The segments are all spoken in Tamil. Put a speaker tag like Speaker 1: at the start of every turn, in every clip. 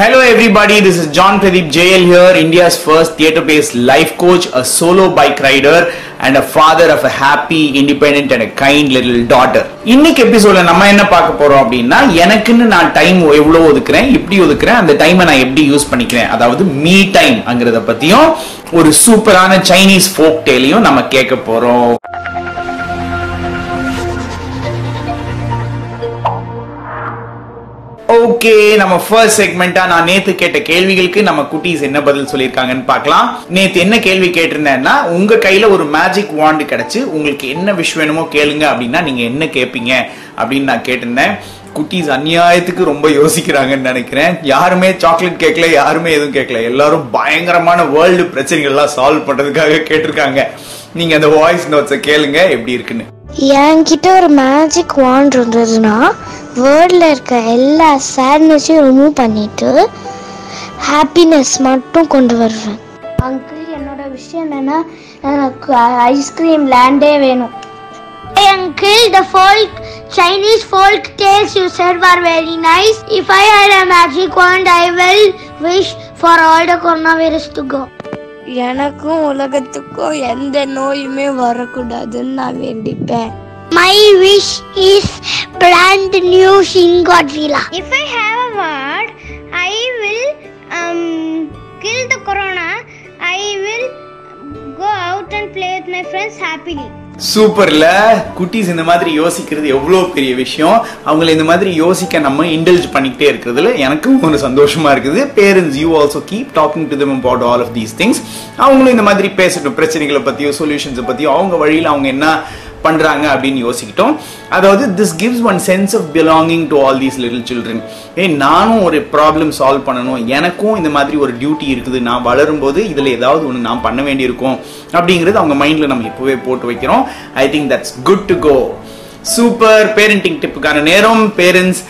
Speaker 1: Hello everybody, this is John Pradeep JL here, India's first theatre-based life coach, a solo bike rider and a father of a happy, independent and a kind little daughter. இன்னைக்கு எபிசோட்ல நம்ம என்ன பார்க்க போறோம் அப்படின்னா எனக்குன்னு நான் டைம் எவ்வளோ ஒதுக்குறேன் எப்படி ஒதுக்குறேன் அந்த டைமை நான் எப்படி யூஸ் பண்ணிக்கிறேன் அதாவது மீ டைம் அங்கிறத பத்தியும் ஒரு சூப்பரான சைனீஸ் ஃபோக் டேலையும் நம்ம கேட்க போறோம் ஓகே நம்ம ஃபர்ஸ்ட் செக்மெண்டா நான் நேத்து கேட்ட கேள்விகளுக்கு நம்ம குட்டீஸ் என்ன பதில் சொல்லியிருக்காங்கன்னு பார்க்கலாம். நேத்து என்ன கேள்வி கேட்டிருந்தேன்னா உங்க கையில ஒரு மேஜிக் வாண்ட் கிடைச்சு உங்களுக்கு என்ன விஷயம் வேணுமோ கேளுங்க அப்படின்னா நீங்க என்ன கேட்பீங்க அப்படின்னு நான் கேட்டிருந்தேன். குட்டீஸ் அநியாயத்துக்கு ரொம்ப யோசிக்கிறாங்கன்னு நினைக்கிறேன். யாருமே சாக்லேட் கேட்கல யாருமே எதுவும் கேட்கல எல்லாரும் பயங்கரமான வேர்ல்டு பிரச்சனைகள்லாம் சால்வ் பண்றதுக்காக கேட்டிருக்காங்க. நீங்க அந்த வாய்ஸ் நோட்ஸை கேளுங்க எப்படி இருக்குன்னு.
Speaker 2: என்கிட்ட ஒரு மேஜிக் வாண்ட் இருந்ததுன்னா வேர்ல்டில் இருக்க எல்லா சேட்னஸையும் ரிமூவ் பண்ணிட்டு ஹாப்பினஸ் மட்டும் கொண்டு வருவேன். அங்கிள் என்னோட விஷயம் என்னன்னா எனக்கு ஐஸ்கிரீம் லேண்டே வேணும். Uncle the folk Chinese folk folk you said are very nice if I had a magic magic I will wish for all the corona virus to go
Speaker 3: எனக்கும் உலகத்துக்கும் எந்த நோயுமே வரக்கூடாதுன்னு நான் வேண்டிப்பேன்.
Speaker 2: My wish is brand new Shin Godzilla. If I have a word, I will um, kill the corona. I will go out and play with my friends happily.
Speaker 1: சூப்பர்ல குட்டீஸ் இந்த மாதிரி யோசிக்கிறது எவ்வளோ பெரிய விஷயம் அவங்கள இந்த மாதிரி யோசிக்க நம்ம இன்டெல்ஜ் பண்ணிக்கிட்டே இருக்கிறதுல எனக்கும் ஒரு சந்தோஷமா இருக்குது parents you also keep talking to them about all of these things அவங்களும் இந்த மாதிரி பேசட்டும் பிரச்சனைகளை பத்தியோ சொல்யூஷன்ஸை பத்தியோ அவங்க வழியில் அவங்க என்ன பண்ணுறாங்க அப்படின்னு யோசிக்கிட்டோம். அதாவது this gives one sense of belonging to all these little children ஏ நானும் ஒரு ப்ராப்ளம் சால்வ் பண்ணணும். எனக்கும் இந்த மாதிரி ஒரு டியூட்டி இருக்குது. நான் வளரும்போது இதில் ஏதாவது ஒன்று நான் பண்ண வேண்டியிருக்கும். அப்படிங்கிறது அவங்க மைண்டில் நம்ம இப்போவே போட்டு வைக்கிறோம். I think that's good to go super parenting டிப்புக்கான நேரம். Parents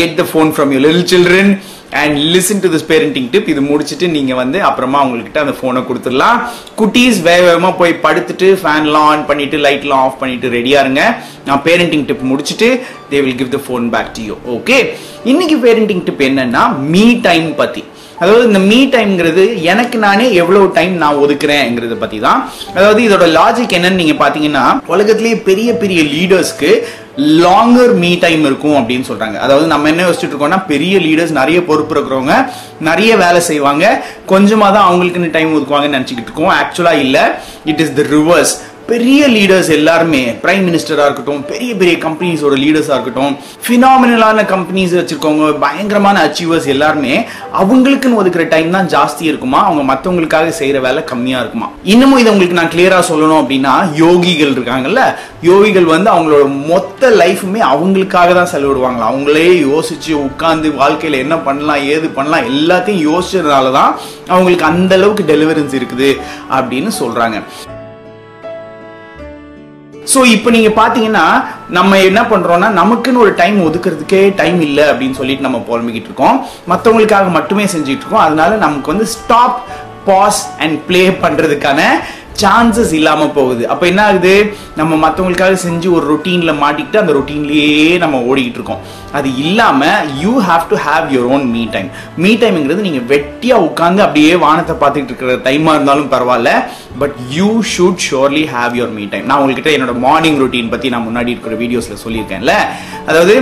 Speaker 1: get the phone from you little children and listen to this parenting tip இது முடிச்சுட்டு நீங்கள் வந்து அப்புறமா அவங்கக்கிட்ட அந்த ஃபோனை கொடுத்துடலாம். குட்டீஸ் வேக வேகமாக போய் படுத்துட்டு ஃபேன்லாம் ஆன் பண்ணிட்டு லைட்லாம் ஆஃப் பண்ணிட்டு ரெடியாக இருங்க. நான் பேரண்டிங் டிப் முடிச்சுட்டு they will give the phone back to you okay இன்னைக்கு பேரண்டிங் டிப் என்னன்னா மீ டைம் பற்றி அதாவது இந்த மீ டைம்ங்கிறது எனக்கு நானே எவ்வளவு டைம் நான் ஒதுக்குறேங்கிறத பத்தி தான் அதாவது இதோட லாஜிக் என்னன்னு நீங்க பாத்தீங்கன்னா உலகத்திலேயே பெரிய பெரிய லீடர்ஸ்க்கு லாங்கர் மீ டைம் இருக்கும் அப்படின்னு சொல்றாங்க. அதாவது நம்ம என்ன யோசிச்சுட்டு இருக்கோம்னா பெரிய லீடர்ஸ் நிறைய பொறுப்பு இருக்கிறவங்க நிறைய வேலை செய்வாங்க கொஞ்சமா தான் அவங்களுக்குன்னு டைம் ஒதுக்குவாங்கன்னு நினைச்சுக்கிட்டு இருக்கோம். ஆக்சுவலா இல்ல. இட் இஸ் த ரிவர்ஸ் பெரிய லீடர்ஸ் எல்லாருமே பிரைம் மினிஸ்டரா இருக்கட்டும் பெரிய பெரிய கம்பெனிஸோட லீடர்ஸா இருக்கட்டும் பினாமினலான கம்பெனிஸ் வச்சிருக்கவங்க பயங்கரமான அச்சீவர்ஸ் எல்லாருமே அவங்களுக்குன்னு ஒதுக்குற டைம் தான் ஜாஸ்தி இருக்குமா? அவங்க மத்தவங்களுக்காக செய்யற வேலை கம்மியா இருக்குமா? இன்னமும் இதை உங்களுக்கு நான் கிளியரா சொல்லணும் அப்படின்னா யோகிகள் இருக்காங்கல்ல யோகிகள் வந்து அவங்களோட மொத்த லைஃபுமே அவங்களுக்காக தான் செலவிடுவாங்களா அவங்களே யோசிச்சு உட்கார்ந்து வாழ்க்கையில என்ன பண்ணலாம் ஏது பண்ணலாம் எல்லாத்தையும் யோசிச்சதுனால தான் அவங்களுக்கு அந்த அளவுக்கு டெலிவரன்ஸ் இருக்குது அப்படின்னு சொல்றாங்க. ஸோ இப்போ நீங்க பார்த்தீங்கன்னா நம்ம என்ன பண்றோம்னா நமக்குன்னு ஒரு டைம் ஒதுக்குறதுக்கே டைம் இல்லை அப்படின்னு சொல்லிட்டு நம்ம புலம்பிக்கிட்டு இருக்கோம். மற்றவங்களுக்காக மட்டுமே செஞ்சுட்டு இருக்கோம். அதனால நமக்கு வந்து ஸ்டாப் பாஸ் அண்ட் ப்ளே பண்றதுக்கான சான்சஸ் இல்லாம போகுது. அப்ப என்ன ஆகுது? நம்ம மற்றவங்களுக்காக செஞ்சு ஒரு ரொட்டீனில் மாட்டிக்கிட்டு அந்த ரொட்டீன்லயே நம்ம ஓடிக்கிட்டு இருக்கோம். அது இல்லாம you have to have your own me time me டைம்ங்கிறது நீங்க வெட்டியா உட்காந்து அப்படியே வானத்தை பார்த்துட்டு இருக்கிற டைமா இருந்தாலும் பரவாயில்ல but you should surely have your me time நான் உங்ககிட்ட என்னோட மார்னிங் ரொட்டீன் பத்தி நான் முன்னாடி இருக்கிற வீடியோஸ்ல சொல்லியிருக்கேன்ல. அதாவது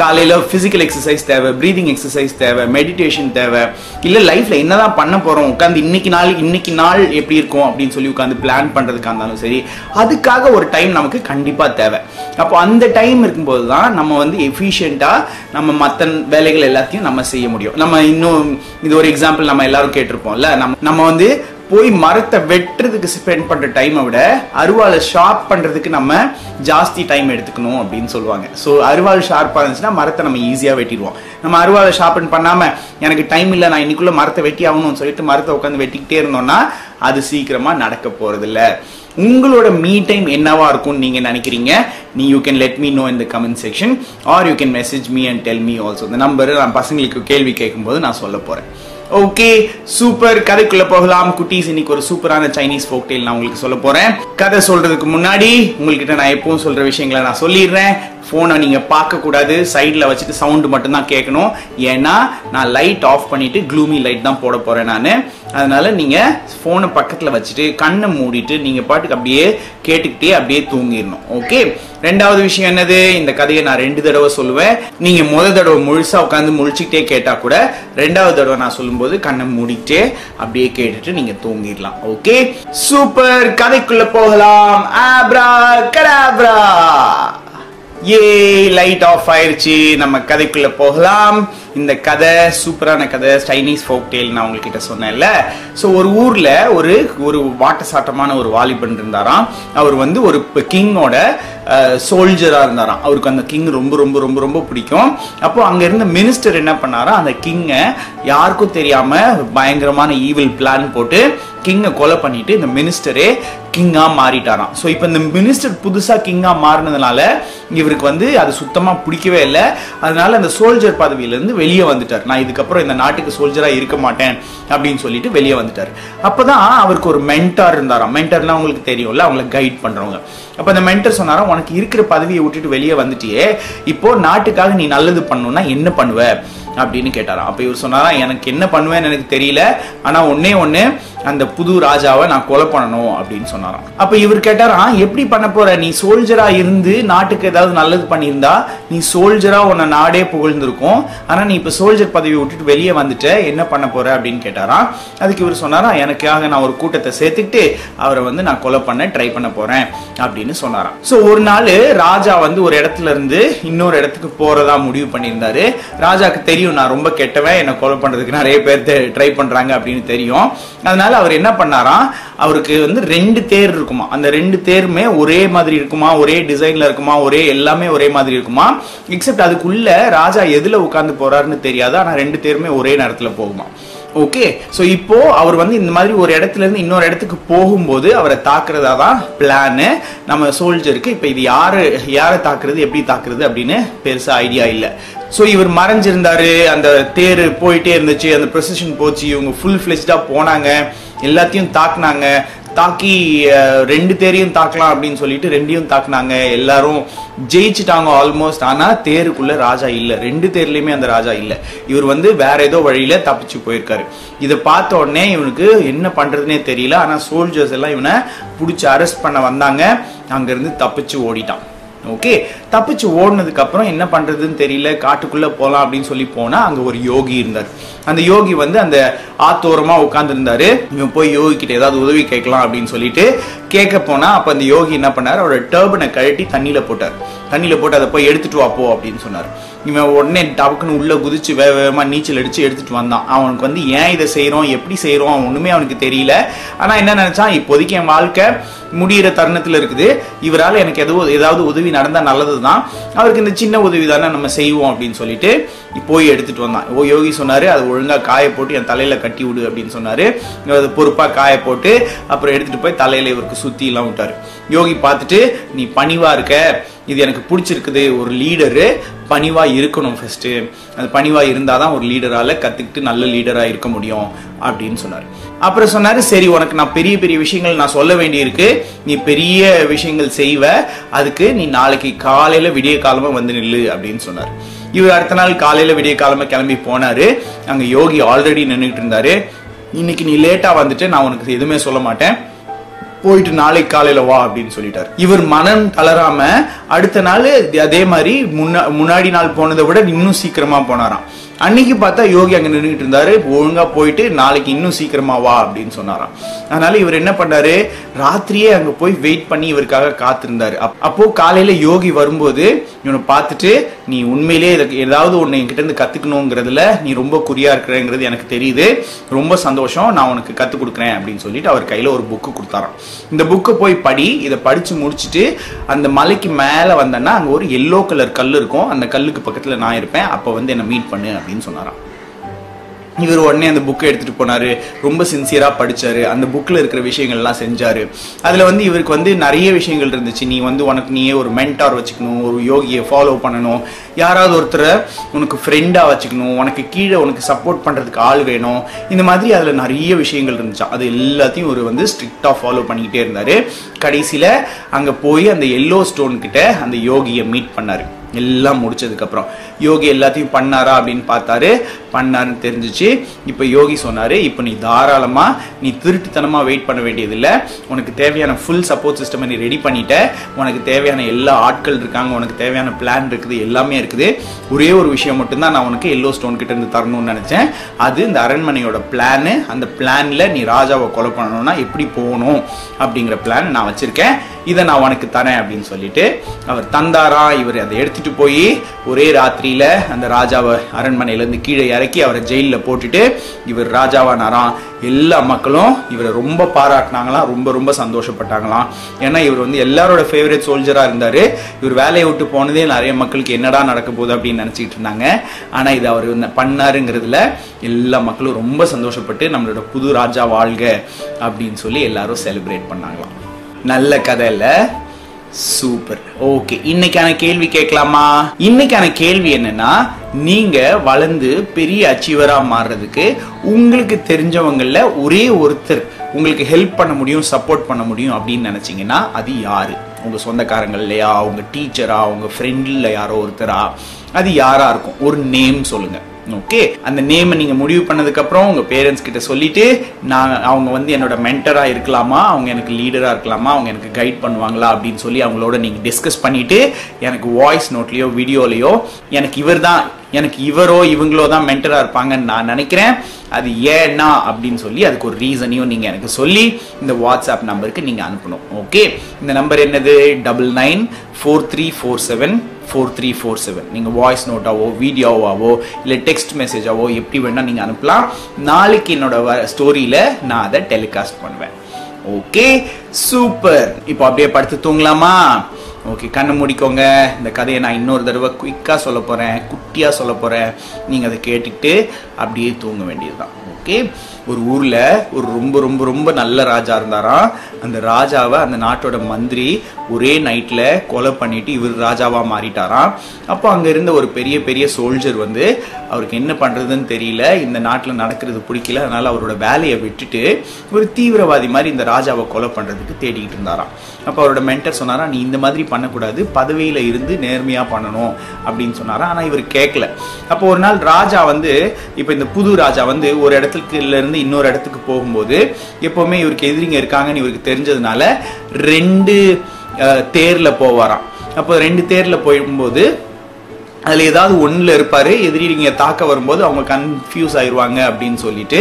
Speaker 1: காலையில் காலையில பிசிக்கல் எக்ஸசைஸ் தேவை பிரீதிங் எக்ஸசைஸ் தேவை மெடிடேஷன் தேவை. இல்ல லைஃப்ல என்னதான் பண்ண போறோம் உட்காந்து இன்னைக்கு நாள் இன்னைக்கு நாள் எப்படி இருக்கும் அப்படின்னு சொல்லி உட்காந்து பிளான் பண்ணுறதுக்காக இருந்தாலும் சரி அதுக்காக ஒரு டைம் நமக்கு கண்டிப்பா தேவை. அப்போ அந்த டைம் இருக்கும்போது தான் நம்ம வந்து எஃபிஷியண்ட்டாக நம்ம மற்ற வேலைகள் எல்லாத்தையும் நம்ம செய்ய முடியும். நம்ம இன்னும் இது ஒரு எக்ஸாம்பிள் நம்ம எல்லாரும் கேட்டிருப்போம்ல நம்ம நம்ம வந்து போய் மரத்தை வெட்டுறதுக்கு ஸ்பெண்ட் பண்ற டைமை விட அருவாளை ஷார்ப் பண்றதுக்கு நம்ம ஜாஸ்தி டைம் எடுத்துக்கணும் அப்படின்னு சொல்லுவாங்க. ஸோ அருவாள் ஷார்ப்பாக இருந்துச்சுன்னா மரத்தை நம்ம ஈஸியாக வெட்டிடுவோம். நம்ம அருவாளை ஷார்பன் பண்ணாம எனக்கு டைம் இல்லை நான் இன்னைக்குள்ள மரத்தை வெட்டி ஆகணும்னு சொல்லிட்டு மரத்தை உட்காந்து வெட்டிக்கிட்டே இருந்தோம்னா அது சீக்கிரமா நடக்க போறது இல்ல உங்களோட மீ டைம் என்னவா இருக்கும்னு நீங்க நினைக்கிறீங்க? நீ you can let me know இந்த comment section or you can message me and tell me also இந்த நம்பர் நான் பசங்களுக்கு கேள்வி கேட்கும்போது நான் சொல்ல போறேன். ஓகே சூப்பர் கதைக்குள்ள போகலாம். குட்டீஸ் இன்னைக்கு ஒரு சூப்பரான சைனீஸ் ஃபோக் டெயில் நான் உங்களுக்கு சொல்ல போறேன். கதை சொல்றதுக்கு முன்னாடி உங்ககிட்ட நான் எப்பவும் சொல்ற விஷயங்களை நான் சொல்லிடுறேன். ஃபோனை நீங்கள் பார்க்கக்கூடாது. சைடில் வச்சுட்டு சவுண்டு மட்டும்தான் கேட்கணும். ஏன்னா நான் லைட் ஆஃப் பண்ணிவிட்டு க்ளூமி லைட் தான் போட போகிறேன் நான். அதனால் நீங்கள் ஃபோனை பக்கத்தில் வச்சுட்டு கண்ணை மூடிட்டு நீங்கள் பாட்டுக்கு அப்படியே கேட்டுக்கிட்டே அப்படியே தூங்கிடணும். ஓகே ரெண்டாவது விஷயம் என்னது? இந்த கதையை நான் ரெண்டு தடவை சொல்லுவேன். நீங்க முத தடவை முழுசா உட்காந்து முழிச்சுக்கிட்டே கேட்டா கூட ரெண்டாவது தடவை நான் சொல்லும்போது கண்ணை மூடிட்டே அப்படியே கேட்டுட்டு நீங்க தூங்கிடலாம். ஓகே சூப்பர் கதைக்குள்ள போகலாம். ஆப்ரா கடாப்ரா ஏ லைட் ஆஃப் ஆயிருச்சு. நம்ம கதைக்குள்ள போகலாம். இந்த கதை சூப்பரான கதை சைனீஸ் ஃபோக் டேல் நான் உங்ககிட்ட சொன்னேன்ல. ஸோ ஒரு ஊரில் ஒரு ஒரு வாட்டசாட்டமான ஒரு வாலிபன் இருந்தாராம். அவர் வந்து ஒரு கிங்கோட சோல்ஜராக இருந்தாராம். அவருக்கு அந்த கிங் ரொம்ப ரொம்ப ரொம்ப ரொம்ப பிடிக்கும். அப்போ அங்கே இருந்த மினிஸ்டர் என்ன பண்ணாரா அந்த கிங்கை யாருக்கும் தெரியாமல் பயங்கரமான ஈவில் பிளான் போட்டு கிங்கை கொலை பண்ணிட்டு இந்த மினிஸ்டரே கிங்காக மாறிட்டாராம். ஸோ இப்போ இந்த மினிஸ்டர் புதுசாக கிங்காக மாறினதுனால இவருக்கு வந்து அது சுத்தமாக பிடிக்கவே இல்லை. அதனால அந்த சோல்ஜர் பதவியிலேருந்து வெளியே வந்துட்டார். நான் இதுக்கப்புறம் இந்த நாட்டுக்கு சோல்ஜராக இருக்க மாட்டேன் அப்படின்னு சொல்லிட்டு வெளியே வந்துட்டார். அப்போ தான் அவருக்கு ஒரு மென்டார் இருந்தாராம். மென்டர்னா உங்களுக்கு தெரியும்ல அவங்களை கைட் பண்ணுறவங்க அப்போ அந்த மென்டர் சொன்னாராம் உனக்கு இருக்கிற பதவியை விட்டுட்டு வெளியே வந்துட்டியே. இப்போ நாட்டுக்காக நீ நல்லது பண்ணணும்னா என்ன பண்ணுவ? அப்படின்னு கேட்டாராம். அப்போ இவர் சொன்னாராம் எனக்கு என்ன பண்ணுவேன்னு எனக்கு தெரியல. ஆனால் ஒன்னே ஒன்று அந்த புது ராஜாவை நான் கொலை பண்ணணும் அப்படின்னு சொன்னாராம். அப்ப இவர் கேட்டாராம் எப்படி பண்ண போற? நீ சோல்ஜரா இருந்து நாட்டுக்கு ஏதாவது நல்லது பண்ணியிருந்தா நீ சோல்ஜரா உன்னை நாடே புகழ்ந்திருக்கும். ஆனா நீ இப்ப சோல்ஜர் பதவி விட்டுட்டு வெளியே வந்துட்ட என்ன பண்ண போற? அப்படின்னு கேட்டாராம். அதுக்கு இவர் சொன்னாராம் எனக்காக நான் ஒரு கூட்டத்தை சேர்த்துக்கிட்டு அவரை வந்து நான் கொலை பண்ண ட்ரை பண்ண போறேன் அப்படின்னு சொன்னாராம். சோ ஒரு நாள் ராஜா வந்து ஒரு இடத்துல இருந்து இன்னொரு இடத்துக்கு போறதா முடிவு பண்ணியிருந்தாரு. ராஜாக்கு தெரியும் நான் ரொம்ப கெட்டவன் என்னை கொலை பண்றதுக்கு நிறைய பேர் ட்ரை பண்றாங்க அப்படின்னு தெரியும். அதனால அவர் என்ன பண்ணாராம்? அவருக்கு வந்து ரெண்டு தேர் இருக்குமா? அந்த ரெண்டு தேருமே ஒரே மாதிரி இருக்குமா? ஒரே டிசைன்ல இருக்குமா? ஒரே எல்லாமே ஒரே மாதிரி இருக்குமா? எக்ஸப்ட் அதுக்குள்ள ராஜா எதுல உட்காந்து போறாருன்னு தெரியாது. ஆனா ரெண்டு தேருமே ஒரே நேரத்துல போகுமா? ஓகே ஸோ இப்போ அவர் வந்து இந்த மாதிரி ஒரு இடத்துல இருந்து இன்னொரு இடத்துக்கு போகும்போது அவரை தாக்குறதா தான் பிளானு நம்ம சோல்ஜருக்கு இப்போ இது யாரு யாரை தாக்குறது எப்படி தாக்குறது அப்படின்னு பெருசா ஐடியா இல்லை. ஸோ இவர் மறைஞ்சிருந்தாரு. அந்த தேர் போயிட்டே இருந்துச்சு. அந்த ப்ரொசஷன் போச்சு. இவங்க ஃபுல் ஃபிளெஜ்டா போனாங்க. எல்லாத்தையும் தாக்குனாங்க. தாக்கி ரெண்டு தேரையும் தாக்கலாம் அப்படின்னு சொல்லிட்டு ரெண்டையும் தாக்குனாங்க. எல்லாரும் ஜெயிச்சிட்டாங்க ஆல்மோஸ்ட் ஆனால் தேருக்குள்ள ராஜா இல்லை. ரெண்டு தேர்லையுமே அந்த ராஜா இல்லை. இவர் வந்து வேற ஏதோ வழியில தப்பிச்சு போயிருக்காரு. இதை பார்த்த உடனே இவனுக்கு என்ன பண்றதுனே தெரியல. ஆனால் சோல்ஜர்ஸ் எல்லாம் இவனை பிடிச்சி அரெஸ்ட் பண்ண வந்தாங்க. அங்கேருந்து தப்பிச்சு ஓடிட்டான். ஓகே? தப்பிச்சு ஓடினதுக்கு அப்புறம் என்ன பண்றதுன்னு தெரியல காட்டுக்குள்ள போலாம் அப்படின்னு சொல்லி போனா அங்க ஒரு யோகி இருந்தார். அந்த யோகி வந்து அந்த ஆத்தோரமா உட்காந்துருந்தாரு இவன் போய் யோகி கிட்ட ஏதாவது உதவி கேட்கலாம் அப்படின்னு சொல்லிட்டு கேட்க போனா அப்ப அந்த யோகி என்ன பண்ணாரு? அவரோட டர்பனை கழட்டி தண்ணியில போட்டார். தண்ணியில போட்டு அதை போய் எடுத்துட்டு வாப்போ அப்படின்னு சொன்னார். இவன் உடனே டபக்குன்னு உள்ளே குதிச்சு வேக வேகமாக நீச்சல் அடித்து எடுத்துட்டு வந்தான். அவனுக்கு வந்து ஏன் இதை செய்கிறோம் எப்படி செய்கிறோம் அவன் ஒன்றுமே அவனுக்கு தெரியல. ஆனால் என்ன நினச்சான்? இப்போதைக்கு என் வாழ்க்கை முடியிற தருணத்தில் இருக்குது. இவரால் எனக்கு எதுவும் ஏதாவது உதவி நடந்தால் நல்லது தான் அவருக்கு இந்த சின்ன உதவி தானே நம்ம செய்வோம் அப்படின்னு சொல்லிட்டு போய் எடுத்துட்டு வந்தான். ஓ யோகி சொன்னார் அது ஒழுங்காக காய போட்டு என் தலையில் கட்டி விடு அப்படின்னு சொன்னார். அது பொறுப்பாக காய போட்டு அப்புறம் எடுத்துகிட்டு போய் தலையில் இவருக்கு சுற்றிலாம் விட்டார். யோகி பார்த்துட்டு நீ பணிவாக இருக்க. இது எனக்கு பிடிச்சிருக்குது. ஒரு லீடரு பணிவாக இருக்கணும் ஃபஸ்ட்டு அது இருந்தால் தான் ஒரு லீடரால் கற்றுக்கிட்டு நல்ல லீடராக இருக்க முடியும் அப்படின்னு சொன்னார். அப்புறம் சொன்னார் சரி உனக்கு நான் பெரிய பெரிய விஷயங்கள் நான் சொல்ல வேண்டியிருக்கு. நீ பெரிய விஷயங்கள் செய்வ. அதுக்கு நீ நாளைக்கு காலையில் விடிய காலமாக வந்து நில்லு அப்படின்னு சொன்னார். இவர் அடுத்த நாள் காலையில் விடிய காலமாக கிளம்பி போனாரு. அங்கே யோகி ஆல்ரெடி நின்றுட்டு இருந்தார். இன்னைக்கு நீ லேட்டாக வந்துட்டு நான் உனக்கு எதுவுமே சொல்ல மாட்டேன். போயிட்டு நாளைக்கு காலையில வா அப்படின்னு சொல்லிட்டார். இவர் மனம் தளராம அடுத்த நாள் அதே மாதிரி முன்னா- முன்னாடி நாள் போனதை விட இன்னும் சீக்கிரமா போனாராம். அன்னைக்கு பார்த்தா யோகி அங்கே நின்றுட்டு இருந்தாரு. ஒழுங்கா போயிட்டு நாளைக்கு இன்னும் சீக்கிரமா வா அப்படின்னு சொன்னாராம். அதனால இவர் என்ன பண்ணாரு? ராத்திரியே அங்க போய் வெயிட் பண்ணி இவருக்காக காத்திருந்தாரு. அப்போ காலையில யோகி வரும்போது இவனை பார்த்துட்டு நீ உண்மையிலேயே இதுக்கு ஏதாவது ஒன்று என்கிட்ட இருந்து கத்துக்கணுங்கிறதுல நீ ரொம்ப குறியா இருக்கிறேங்கிறது எனக்கு தெரியுது. ரொம்ப சந்தோஷம். நான் உனக்கு கற்றுக் கொடுக்குறேன். அப்படின்னு சொல்லிட்டு அவர் கையில ஒரு புக்கு கொடுத்தாராம். இந்த புக்கை போய் படி இதை படிச்சு முடிச்சுட்டு அந்த மலைக்கு மேல வந்தேன்னா அங்க ஒரு எல்லோ கலர் கல் இருக்கும். அந்த கல்லுக்கு பக்கத்துல நான் இருப்பேன். அப்ப வந்து என்ன மீட் பண்ணு அப்படின்னு சொன்னாராம். இவர் உடனே அந்த புக்கை எடுத்துட்டு போனாரு. ரொம்ப சின்சியரா படிச்சாரு. அந்த புக்ல இருக்கிற விஷயங்கள் எல்லாம் செஞ்சாரு. அதுல வந்து இவருக்கு வந்து நிறைய விஷயங்கள் இருந்துச்சு. நீ வந்து உனக்கு நீயே ஒரு மென்டார் வச்சுக்கணும். ஒரு யோகியை ஃபாலோ பண்ணணும். யாராவது ஒருத்தரை உனக்கு ஃப்ரெண்டாக வச்சுக்கணும். உனக்கு கீழே உனக்கு சப்போர்ட் பண்ணுறதுக்கு ஆள் வேணும். இந்த மாதிரி அதில் நிறைய விஷயங்கள் இருந்துச்சு அது எல்லாத்தையும் ஒரு வந்து ஸ்ட்ரிக்டாக ஃபாலோ பண்ணிக்கிட்டே இருந்தார். கடைசியில் அங்கே போய் அந்த எல்லோ ஸ்டோன் கிட்ட அந்த யோகியை மீட் பண்ணார். எல்லாம் முடிச்சதுக்கப்புறம். யோகி எல்லாத்தையும் பண்ணாரா அப்படின்னு பார்த்தாரு. பண்ணாருன்னு தெரிஞ்சுச்சு. இப்போ யோகி சொன்னாரு இப்போ நீ தாராளமாக நீ திருட்டுத்தனமாக வெயிட் பண்ண வேண்டியதில்லை. உனக்கு தேவையான ஃபுல் சப்போர்ட் சிஸ்டம் நீ ரெடி பண்ணிட்ட. உனக்கு தேவையான எல்லா ஆட்கள் இருக்காங்க உனக்கு தேவையான பிளான் இருக்குது எல்லாமே இருக்குது. ஒரே ஒரு விஷயம் மட்டும்தான் நான் உனக்கு எல்லோ ஸ்டோன் கிட்ட இருந்து தரணும்னு நினச்சேன். அது இந்த அரண்மனையோட பிளான் அந்த பிளான்ல நீ ராஜாவை கொலை பண்ணணும்னா எப்படி போகணும்? அப்படிங்கிற பிளான் நான் வச்சிருக்கேன். இதை நான் உனக்கு தரேன் அப்படின்னு சொல்லிட்டு அவர் தந்தாரா இவர் அதை எடுத்துட்டு போய் ஒரே ராத்திரியில அந்த ராஜாவை அரண்மனையிலேருந்து கீழே இறக்கி அவரை ஜெயிலில் போட்டுட்டு இவர் ராஜாவானாராம் எல்லா மக்களும் இவரை ரொம்ப பாராட்டினாங்களாம் ரொம்ப ரொம்ப சந்தோஷப்பட்டாங்களாம். ஏன்னா இவர் வந்து எல்லாரோட ஃபேவரட் சோல்ஜராக இருந்தார். இவர் வேலையை விட்டு போனதே நிறைய மக்களுக்கு என்னடா நடக்க போகுது அப்படின்னு நினச்சிக்கிட்டு இருந்தாங்க. ஆனால் இது அவர் பண்ணாருங்கிறதுல எல்லா மக்களும் ரொம்ப சந்தோஷப்பட்டு நம்மளோட புது ராஜா வாழ்க அப்படின்னு சொல்லி எல்லாரும் செலிப்ரேட் பண்ணாங்களாம். நல்ல கதை இல்ல சூப்பர் ஓகே இன்னைக்கான கேள்வி கேட்கலாமா? இன்னைக்கான கேள்வி என்னன்னா நீங்க வளர்ந்து பெரிய அச்சீவரா மாறுறதுக்கு உங்களுக்கு தெரிஞ்சவங்கள ஒரே ஒருத்தர் உங்களுக்கு ஹெல்ப் பண்ண முடியும் சப்போர்ட் பண்ண முடியும் அப்படின்னு நினைச்சீங்கன்னா அது யாரு? உங்க சொந்தக்காரங்கள்லையா உங்க டீச்சரா உங்க ஃப்ரெண்ட்ல யாரோ ஒருத்தரா? அது யாரா இருக்கும்? ஒரு நேம் சொல்லுங்க. ஓகே அந்த நேமை நீங்கள் முடிவு பண்ணதுக்கப்புறம் உங்கள் பேரண்ட்ஸ் கிட்ட சொல்லிட்டு நான் அவங்க வந்து என்னோட மென்டராக இருக்கலாமா? அவங்க எனக்கு லீடராக இருக்கலாமா? அவங்க எனக்கு கைட் பண்ணுவாங்களா? அப்படின்னு சொல்லி அவங்களோட நீங்கள் டிஸ்கஸ் பண்ணிட்டு எனக்கு வாய்ஸ் நோட்லேயோ வீடியோலேயோ எனக்கு இவர் தான் எனக்கு இவரோ இவங்களோ தான் மென்டராக இருப்பாங்கன்னு நான் நினைக்கிறேன். அது ஏன்னா அப்படின்னு சொல்லி அதுக்கு ஒரு ரீசனையும் நீங்கள் எனக்கு சொல்லி இந்த வாட்ஸ்அப் நம்பருக்கு நீங்கள் அனுப்பணும். ஓகே இந்த நம்பர் என்னது? Double nine four three four seven four three four seven நீங்கள் வாய்ஸ் நோட்டாவோ வீடியோவாவோ இல்லை டெக்ஸ்ட் மெசேஜாவோ எப்படி வேணால் நீங்கள் அனுப்பலாம். நாளைக்கு என்னோட ஸ்டோரியில் நான் அதை டெலிகாஸ்ட் பண்ணுவேன். ஓகே சூப்பர் இப்போ அப்படியே படுத்து தூங்கலாமா? ஓகே கண்ணை மூடிக்கோங்க. இந்த கதையை நான் இன்னொரு தடவை குயிக்காக சொல்ல போகிறேன் குட்டியாக சொல்ல போகிறேன் நீங்கள் அதை கேட்டுக்கிட்டு அப்படியே தூங்க வேண்டியதுதான். ஓகே. ஒரு ஊரில் ஒரு ரொம்ப ரொம்ப ரொம்ப நல்ல ராஜா இருந்தாராம் அந்த ராஜாவை அந்த நாட்டோட மந்திரி ஒரே நைட்டில் கொலை பண்ணிட்டு இவர் ராஜாவாக மாறிட்டாராம் அப்போ அங்கே இருந்த ஒரு பெரிய பெரிய சோல்ஜர் வந்து அவருக்கு என்ன பண்ணுறதுன்னு தெரியல. இந்த நாட்டில் நடக்கிறது பிடிக்கல. அதனால் அவரோட வேலையை விட்டுட்டு ஒரு தீவிரவாதி மாதிரி இந்த ராஜாவை கொலை பண்ணுறதுக்கு தேடிக்கிட்டு இருந்தாராம். அப்போ அவரோட மென்டர் சொன்னாரா நீ இந்த மாதிரி பண்ணக்கூடாது. பதவியில் இருந்து நேர்மையாக பண்ணணும். அப்படின்னு சொன்னாரா. ஆனால் இவர் கேட்கல அப்போ ஒரு நாள் ராஜா வந்து இப்போ இந்த புது ராஜா வந்து ஒரு இடத்துல இருந்து இன்னொரு இடத்துக்கு போகும்போது எப்பவுமே இவருக்கு எதிரிங்க இருக்காங்கன்னு இவருக்கு தெரிஞ்சதுனால ரெண்டு தேரில் தேர்ல போவாராம். அப்போ ரெண்டு தேர்ல போகும்போது அதுல ஏதாவது ஒண்ணுல எதிரி எதிரிங்க தாக்க வரும்போது அவங்க கன்ஃபியூஸ் ஆயிடுவாங்க அப்படின்னு சொல்லிட்டு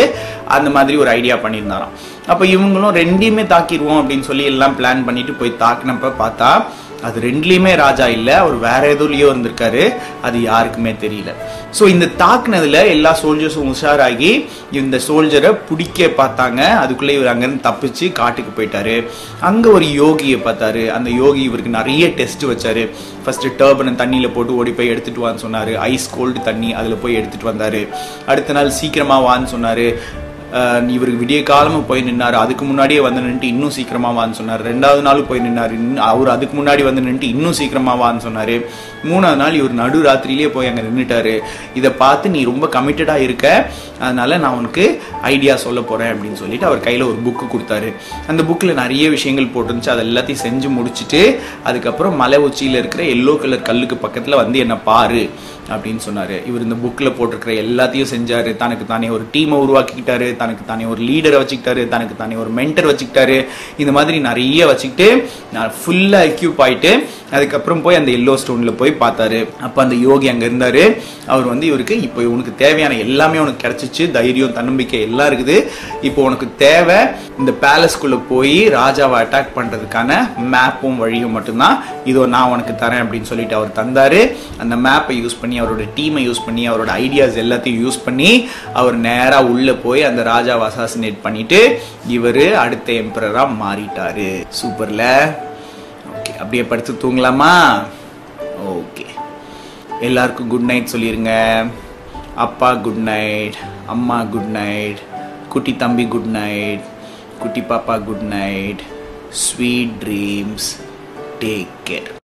Speaker 1: அந்த மாதிரி ஒரு ஐடியா பண்ணியிருந்தாராம். அப்போ இவங்களும் ரெண்டையுமே தாக்கிடுவோம் அப்படின்னு சொல்லி எல்லாம் பிளான் பண்ணிட்டு போய் தாக்குனப்ப பார்த்தா அது ரெண்டுலேயுமே ராஜா இல்லை. அவர் வேற எதுலேயோ இருந்திருக்காரு. அது யாருக்குமே தெரியல. ஸோ இந்த தாக்குனதுல எல்லா சோல்ஜர்ஸும் உஷாராகி இந்த சோல்ஜரை பிடிக்க பார்த்தாங்க. அதுக்குள்ளே இவர் அங்கேருந்து தப்பிச்சு காட்டுக்கு போயிட்டாரு. அங்கே ஒரு யோகியை பார்த்தாரு. அந்த யோகி இவருக்கு நிறைய டெஸ்ட் வச்சாரு. ஃபர்ஸ்ட் டர்பனை தண்ணியில் போட்டு ஓடி போய் எடுத்துட்டு வான்னு சொன்னாரு. ஐஸ் கோல்டு தண்ணி அதில் போய் எடுத்துட்டு வந்தாரு. அடுத்த நாள் சீக்கிரமா வான்னு சொன்னாரு. இவர் விடிய காலமும் போய் நின்னார். அதுக்கு முன்னாடியே வந்து நின்று இன்னும் சீக்கிரமா வான்னு சொன்னார். ரெண்டாவது நாள் போய் நின்னார். இன்னும் அவர் அதுக்கு முன்னாடி வந்து நின்று இன்னும் சீக்கிரமா வான்னு சொன்னார். மூணாவது நாள் இவர் நடு ராத்திரியிலே போய் அங்கே நின்றுட்டாரு இதை பார்த்து நீ ரொம்ப கமிட்டடாக இருக்க. அதனால நான் உனக்கு ஐடியா சொல்ல போகிறேன் அப்படின்னு சொல்லிட்டு அவர் கையில் ஒரு புக்கு கொடுத்தாரு. அந்த புக்கில் நிறைய விஷயங்கள் போட்டிருந்துச்சு. அதை எல்லாத்தையும் செஞ்சு முடிச்சுட்டு அதுக்கப்புறம் மலை உச்சியில் இருக்கிற எல்லோ கலர் கல்லுக்கு பக்கத்தில் வந்து என்னை பாரு. அப்படின்னு சொன்னார். இவர் இந்த புக்கில் போட்டிருக்கிற எல்லாத்தையும் செஞ்சார். தனக்கு தானே ஒரு டீமை உருவாக்கிக்கிட்டாரு. தனக்கு தானே ஒரு லீடரை வச்சுக்கிட்டாரு. தனக்கு தானே ஒரு மென்டர் வச்சுக்கிட்டாரு. இந்த மாதிரி நிறைய வச்சுக்கிட்டு நான் ஃபுல்லாக எக்யூப் ஆகிட்டு அதுக்கப்புறம் போய் அந்த எல்லோ ஸ்டோனில் போய் பார்த்தாரு. அப்போ அந்த யோகி அங்கே இருந்தார். அவர் வந்து இவருக்கு இப்போ உனக்கு தேவையான எல்லாமே உனக்கு கிடச்சிச்சு. தைரியம் தன்னம்பிக்கை எல்லாம் இருக்குது. இப்போ உனக்கு தேவை இந்த பேலஸ்குள்ளே போய் ராஜாவை அட்டாக் பண்ணுறதுக்கான மேப்பும் வழியும் மட்டும்தான். இதோ நான் உனக்கு தரேன் அப்படின்னு சொல்லிட்டு அவர் தந்தார். அந்த மேப்பை யூஸ் பண்ணி அவரோட டீமை யூஸ் பண்ணி அவரோட ஐடியாஸ் எல்லாத்தையும் யூஸ் பண்ணி அவர் நேராக உள்ளே போய் அந்த ராஜாவை அசாசினேட் பண்ணிட்டு இவரு அடுத்த எம்பரராக மாறிட்டார். சூப்பரில் ஓகே அப்படியே படுத்து தூங்கலாமா? ஓகே எல்லாருக்கும் குட் நைட் சொல்லிடுங்க அப்பா குட் நைட் அம்மா குட் நைட் குட்டி தம்பி good night Kutti Papa, good night, sweet dreams, take care.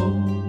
Speaker 1: home.